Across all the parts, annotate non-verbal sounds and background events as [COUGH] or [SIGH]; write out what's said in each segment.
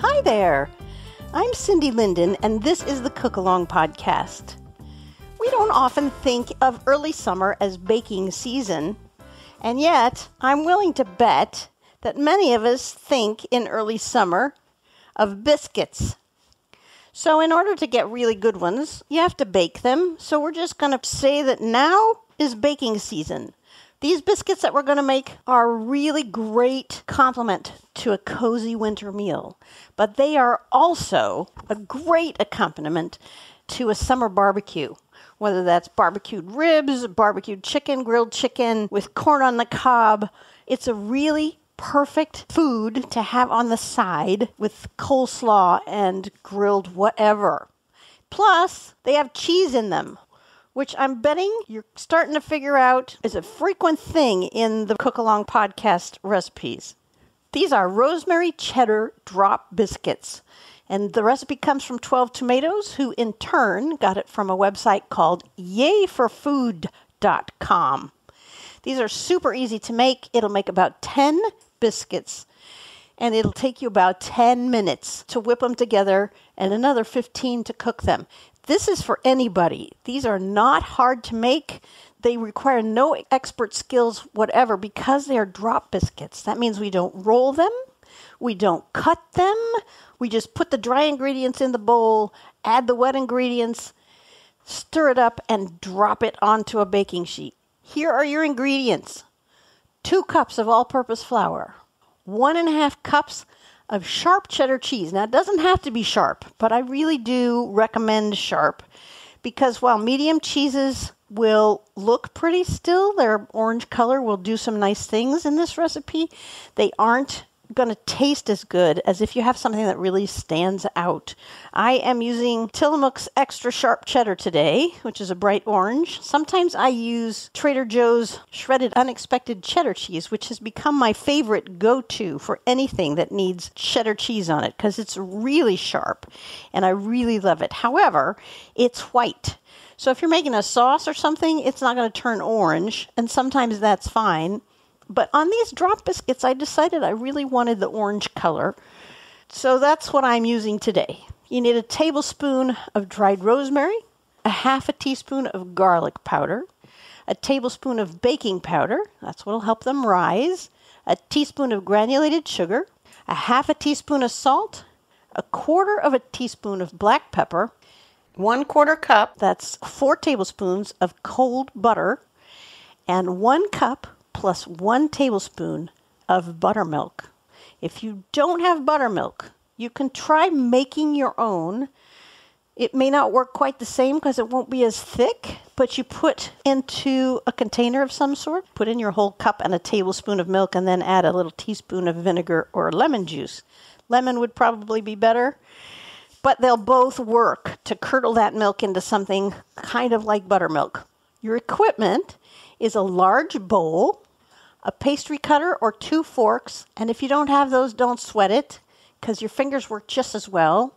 Hi there. I'm Cindy Linden, and this is the Cookalong Podcast. We don't often think of early summer as baking season, and yet I'm willing to bet that many of us think in early summer of biscuits. So, in order to get really good ones, you have to bake them. So, we're just going to say that now is baking season. These biscuits that we're going to make are a really great complement to a cozy winter meal, but they are also a great accompaniment to a summer barbecue. Whether that's barbecued ribs, barbecued chicken, grilled chicken with corn on the cob, it's a really perfect food to have on the side with coleslaw and grilled whatever. Plus, they have cheese in them, which I'm betting you're starting to figure out is a frequent thing in the Cookalong podcast recipes. These are rosemary cheddar drop biscuits. And the recipe comes from 12 Tomatoes, who in turn got it from a website called yayforfood.com. These are super easy to make. It'll make about 10 biscuits, and it'll take you about 10 minutes to whip them together and another 15 to cook them. This is for anybody. These are not hard to make. They require no expert skills whatever because they are drop biscuits. That means we don't roll them, we don't cut them. We just put the dry ingredients in the bowl, add the wet ingredients, stir it up, and drop it onto a baking sheet. Here are your ingredients two cups of all purpose flour, one and a half cups of sharp cheddar cheese. Now, it doesn't have to be sharp, but I really do recommend sharp because while medium cheeses will look pretty still, their orange color will do some nice things in this recipe, they aren't going to taste as good as if you have something that really stands out. I am using Tillamook's extra sharp cheddar today, which is a bright orange. Sometimes I use Trader Joe's shredded unexpected cheddar cheese, which has become my favorite go to for anything that needs cheddar cheese on it because it's really sharp and I really love it. However, it's white. So if you're making a sauce or something, it's not going to turn orange, and sometimes that's fine. But on these drop biscuits, I decided I really wanted the orange color. So that's what I'm using today. You need a tablespoon of dried rosemary, a half a teaspoon of garlic powder, a tablespoon of baking powder, that's what will help them rise, a teaspoon of granulated sugar, a half a teaspoon of salt, a quarter of a teaspoon of black pepper, one quarter cup, that's four tablespoons of cold butter, and one cup plus one tablespoon of buttermilk. If you don't have buttermilk, you can try making your own. It may not work quite the same because it won't be as thick, but you put into a container of some sort, put in your whole cup and a tablespoon of milk, and then add a little teaspoon of vinegar or lemon juice. Lemon would probably be better, but they'll both work to curdle that milk into something kind of like buttermilk. Your equipment is a large bowl a pastry cutter or two forks, and if you don't have those, don't sweat it because your fingers work just as well.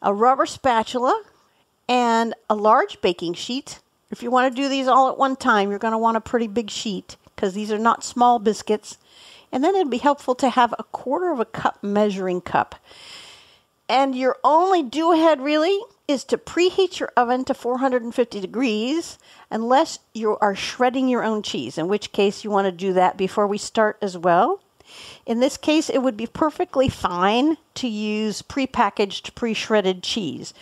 A rubber spatula and a large baking sheet. If you want to do these all at one time, you're going to want a pretty big sheet because these are not small biscuits. And then it'd be helpful to have a quarter of a cup measuring cup. And your only do ahead really is to preheat your oven to 450 degrees unless you are shredding your own cheese, in which case you want to do that before we start as well. In this case, it would be perfectly fine to use prepackaged, pre shredded cheese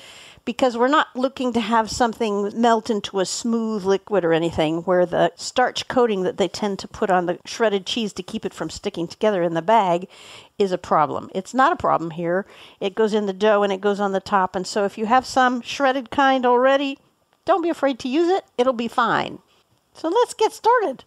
because we're not looking to have something melt into a smooth liquid or anything where the starch coating that they tend to put on the shredded cheese to keep it from sticking together in the bag is a problem. It's not a problem here. It goes in the dough and it goes on the top. And so if you have some shredded kind already, don't be afraid to use it. It'll be fine. So let's get started.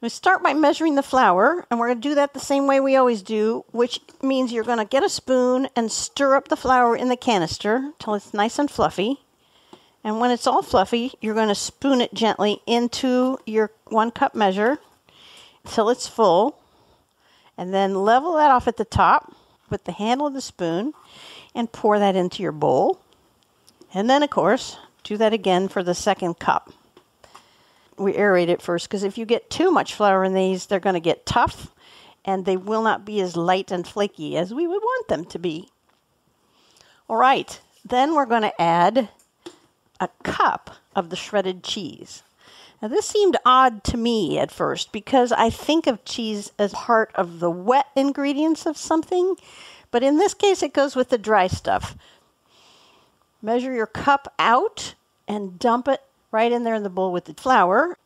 We start by measuring the flour, and we're going to do that the same way we always do, which means you're going to get a spoon and stir up the flour in the canister until it's nice and fluffy. And when it's all fluffy, you're going to spoon it gently into your one cup measure until it's full. And then level that off at the top with the handle of the spoon and pour that into your bowl. And then, of course, do that again for the second cup we aerate it first because if you get too much flour in these, they're going to get tough and they will not be as light and flaky as we would want them to be. All right, then we're going to add a cup of the shredded cheese. Now, this seemed odd to me at first because I think of cheese as part of the wet ingredients of something, but in this case, it goes with the dry stuff. Measure your cup out and dump it right in there in the bowl with the flour.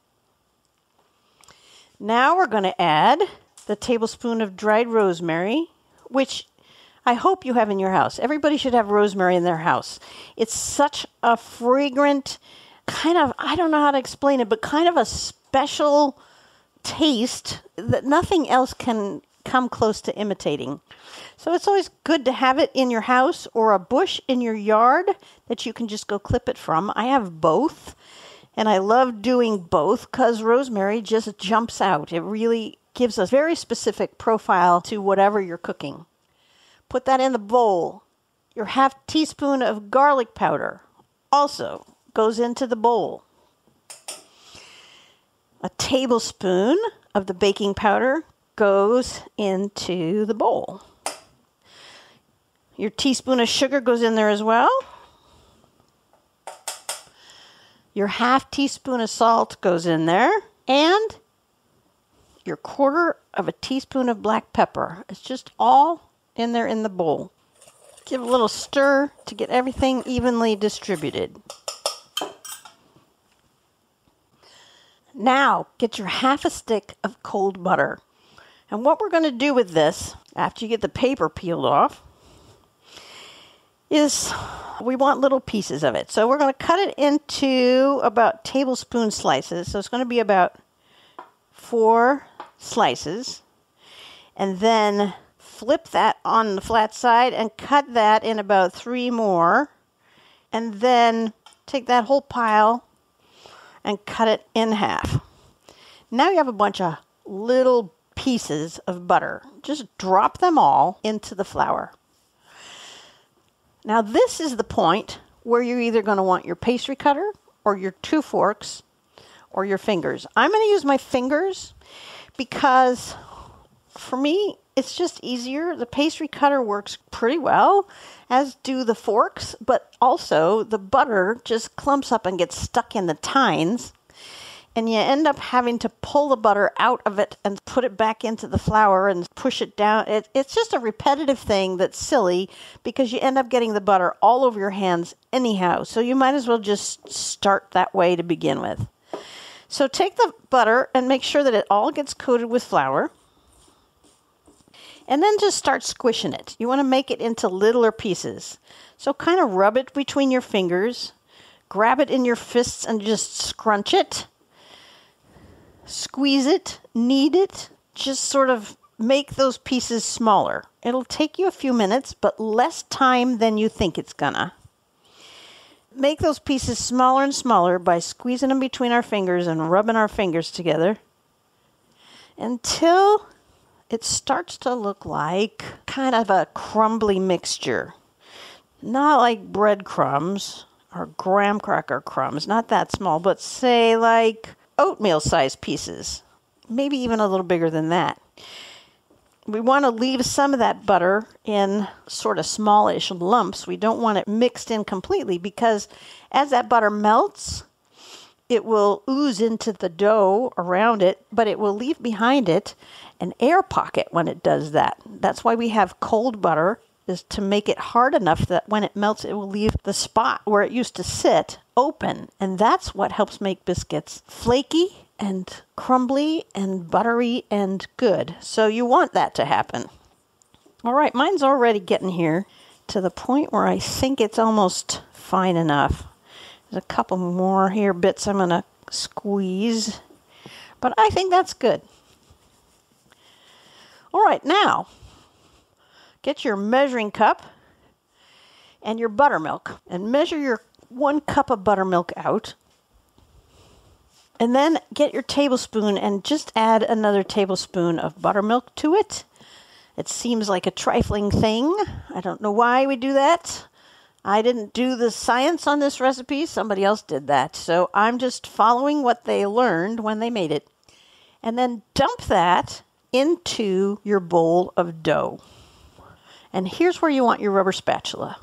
Now we're going to add the tablespoon of dried rosemary, which I hope you have in your house. Everybody should have rosemary in their house. It's such a fragrant, kind of, I don't know how to explain it, but kind of a special taste that nothing else can come close to imitating. So it's always good to have it in your house or a bush in your yard that you can just go clip it from. I have both. And I love doing both because rosemary just jumps out. It really gives a very specific profile to whatever you're cooking. Put that in the bowl. Your half teaspoon of garlic powder also goes into the bowl. A tablespoon of the baking powder goes into the bowl. Your teaspoon of sugar goes in there as well. Your half teaspoon of salt goes in there, and your quarter of a teaspoon of black pepper. It's just all in there in the bowl. Give a little stir to get everything evenly distributed. Now, get your half a stick of cold butter. And what we're going to do with this, after you get the paper peeled off, is we want little pieces of it. So we're going to cut it into about tablespoon slices. So it's going to be about four slices. And then flip that on the flat side and cut that in about three more. And then take that whole pile and cut it in half. Now you have a bunch of little pieces of butter. Just drop them all into the flour. Now, this is the point where you're either going to want your pastry cutter or your two forks or your fingers. I'm going to use my fingers because for me, it's just easier. The pastry cutter works pretty well, as do the forks, but also the butter just clumps up and gets stuck in the tines and you end up having to pull the butter out of it and put it back into the flour and push it down. It, it's just a repetitive thing that's silly because you end up getting the butter all over your hands anyhow. So you might as well just start that way to begin with. So take the butter and make sure that it all gets coated with flour. And then just start squishing it. You want to make it into littler pieces. So kind of rub it between your fingers, grab it in your fists and just scrunch it squeeze it, knead it, just sort of make those pieces smaller. It'll take you a few minutes, but less time than you think it's gonna. Make those pieces smaller and smaller by squeezing them between our fingers and rubbing our fingers together until it starts to look like kind of a crumbly mixture. Not like breadcrumbs or graham cracker crumbs, not that small, but say like oatmeal sized pieces. maybe even a little bigger than that. We want to leave some of that butter in sort of smallish lumps. We don't want it mixed in completely because as that butter melts, it will ooze into the dough around it, but it will leave behind it an air pocket when it does that. That's why we have cold butter is to make it hard enough that when it melts it will leave the spot where it used to sit open. And that's what helps make biscuits flaky and crumbly and buttery and good. So you want that to happen. All right, mine's already getting here to the point where I think it's almost fine enough. A couple more here bits I'm going to squeeze, but I think that's good. All right, now get your measuring cup and your buttermilk and measure your one cup of buttermilk out. And then get your tablespoon and just add another tablespoon of buttermilk to it. It seems like a trifling thing. I don't know why we do that. I didn't do the science on this recipe, somebody else did that. So I'm just following what they learned when they made it. And then dump that into your bowl of dough. And here's where you want your rubber spatula.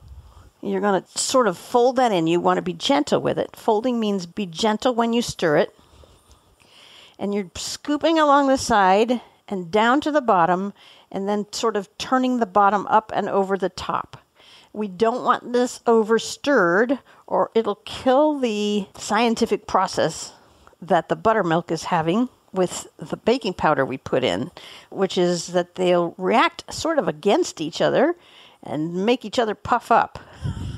You're going to sort of fold that in. You want to be gentle with it. Folding means be gentle when you stir it. And you're scooping along the side and down to the bottom, and then sort of turning the bottom up and over the top. We don't want this over stirred or it'll kill the scientific process that the buttermilk is having with the baking powder we put in, which is that they'll react sort of against each other and make each other puff up.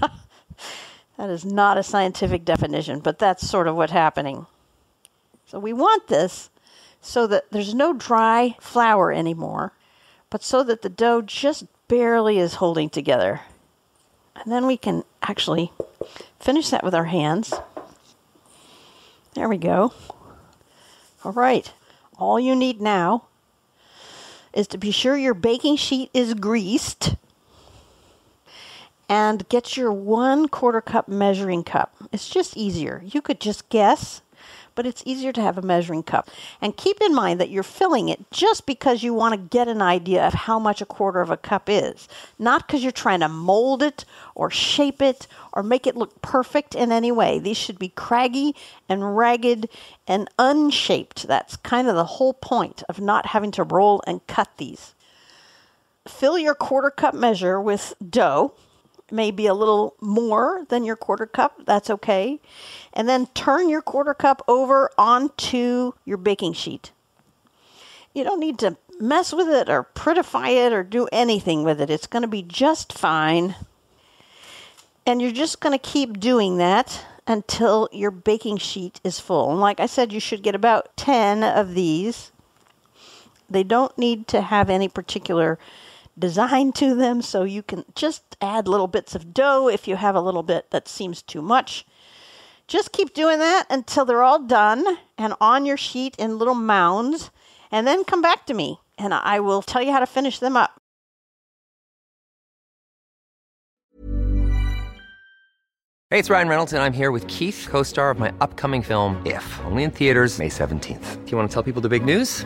[LAUGHS] that is not a scientific definition, but that's sort of what's happening. So we want this so that there's no dry flour anymore, but so that the dough just barely is holding together. And then we can actually finish that with our hands. There we go. All right. All you need now is to be sure your baking sheet is greased and get your one quarter cup measuring cup. It's just easier. You could just guess but it's easier to have a measuring cup. And keep in mind that you're filling it just because you want to get an idea of how much a quarter of a cup is, not because you're trying to mold it or shape it or make it look perfect in any way. These should be craggy and ragged and unshaped. That's kind of the whole point of not having to roll and cut these. Fill your quarter cup measure with dough maybe a little more than your quarter cup. That's okay. And then turn your quarter cup over onto your baking sheet. You don't need to mess with it or prettify it or do anything with it. It's going to be just fine. And you're just going to keep doing that until your baking sheet is full. And like I said, you should get about 10 of these. They don't need to have any particular design to them, so you can just add little bits of dough if you have a little bit that seems too much. Just keep doing that until they're all done and on your sheet in little mounds, and then come back to me and I will tell you how to finish them up. Hey, it's Ryan Reynolds, and I'm here with Keith, co star of my upcoming film, If, only in theaters, May 17th. Do you want to tell people the big news?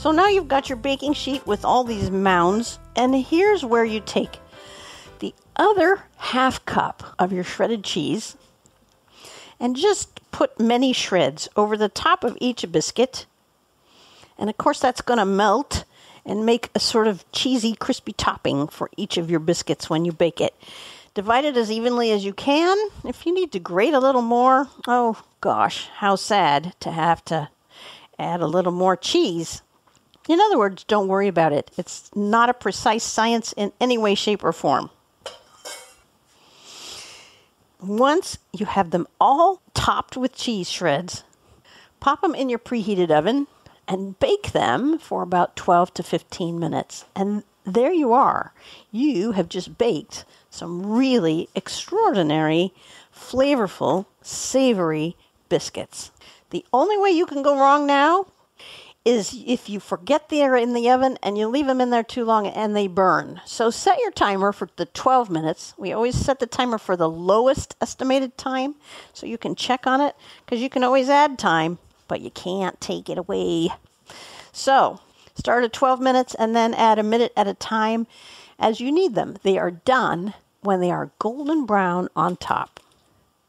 So now you've got your baking sheet with all these mounds, and here's where you take the other half cup of your shredded cheese and just put many shreds over the top of each biscuit. And of course, that's going to melt and make a sort of cheesy, crispy topping for each of your biscuits when you bake it. Divide it as evenly as you can. If you need to grate a little more, oh gosh, how sad to have to add a little more cheese. In other words, don't worry about it. It's not a precise science in any way, shape, or form. Once you have them all topped with cheese shreds, pop them in your preheated oven and bake them for about 12 to 15 minutes. And there you are. You have just baked some really extraordinary, flavorful, savory biscuits. The only way you can go wrong now is if you forget they're in the oven and you leave them in there too long and they burn. So set your timer for the 12 minutes. We always set the timer for the lowest estimated time so you can check on it because you can always add time, but you can't take it away. So start at 12 minutes and then add a minute at a time as you need them. They are done when they are golden brown on top.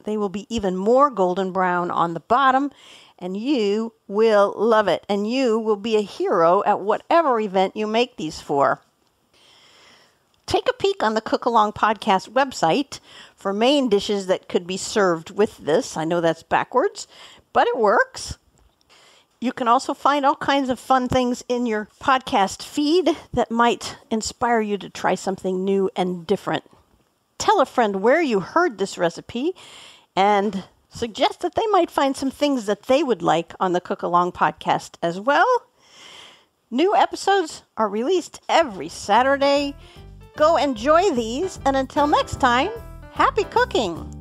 They will be even more golden brown on the bottom and you will love it. And you will be a hero at whatever event you make these for. Take a peek on the Cookalong Podcast website for main dishes that could be served with this. I know that's backwards, but it works. You can also find all kinds of fun things in your podcast feed that might inspire you to try something new and different. Tell a friend where you heard this recipe and suggest that they might find some things that they would like on the Cookalong podcast as well. New episodes are released every Saturday. Go enjoy these, and until next time, happy cooking!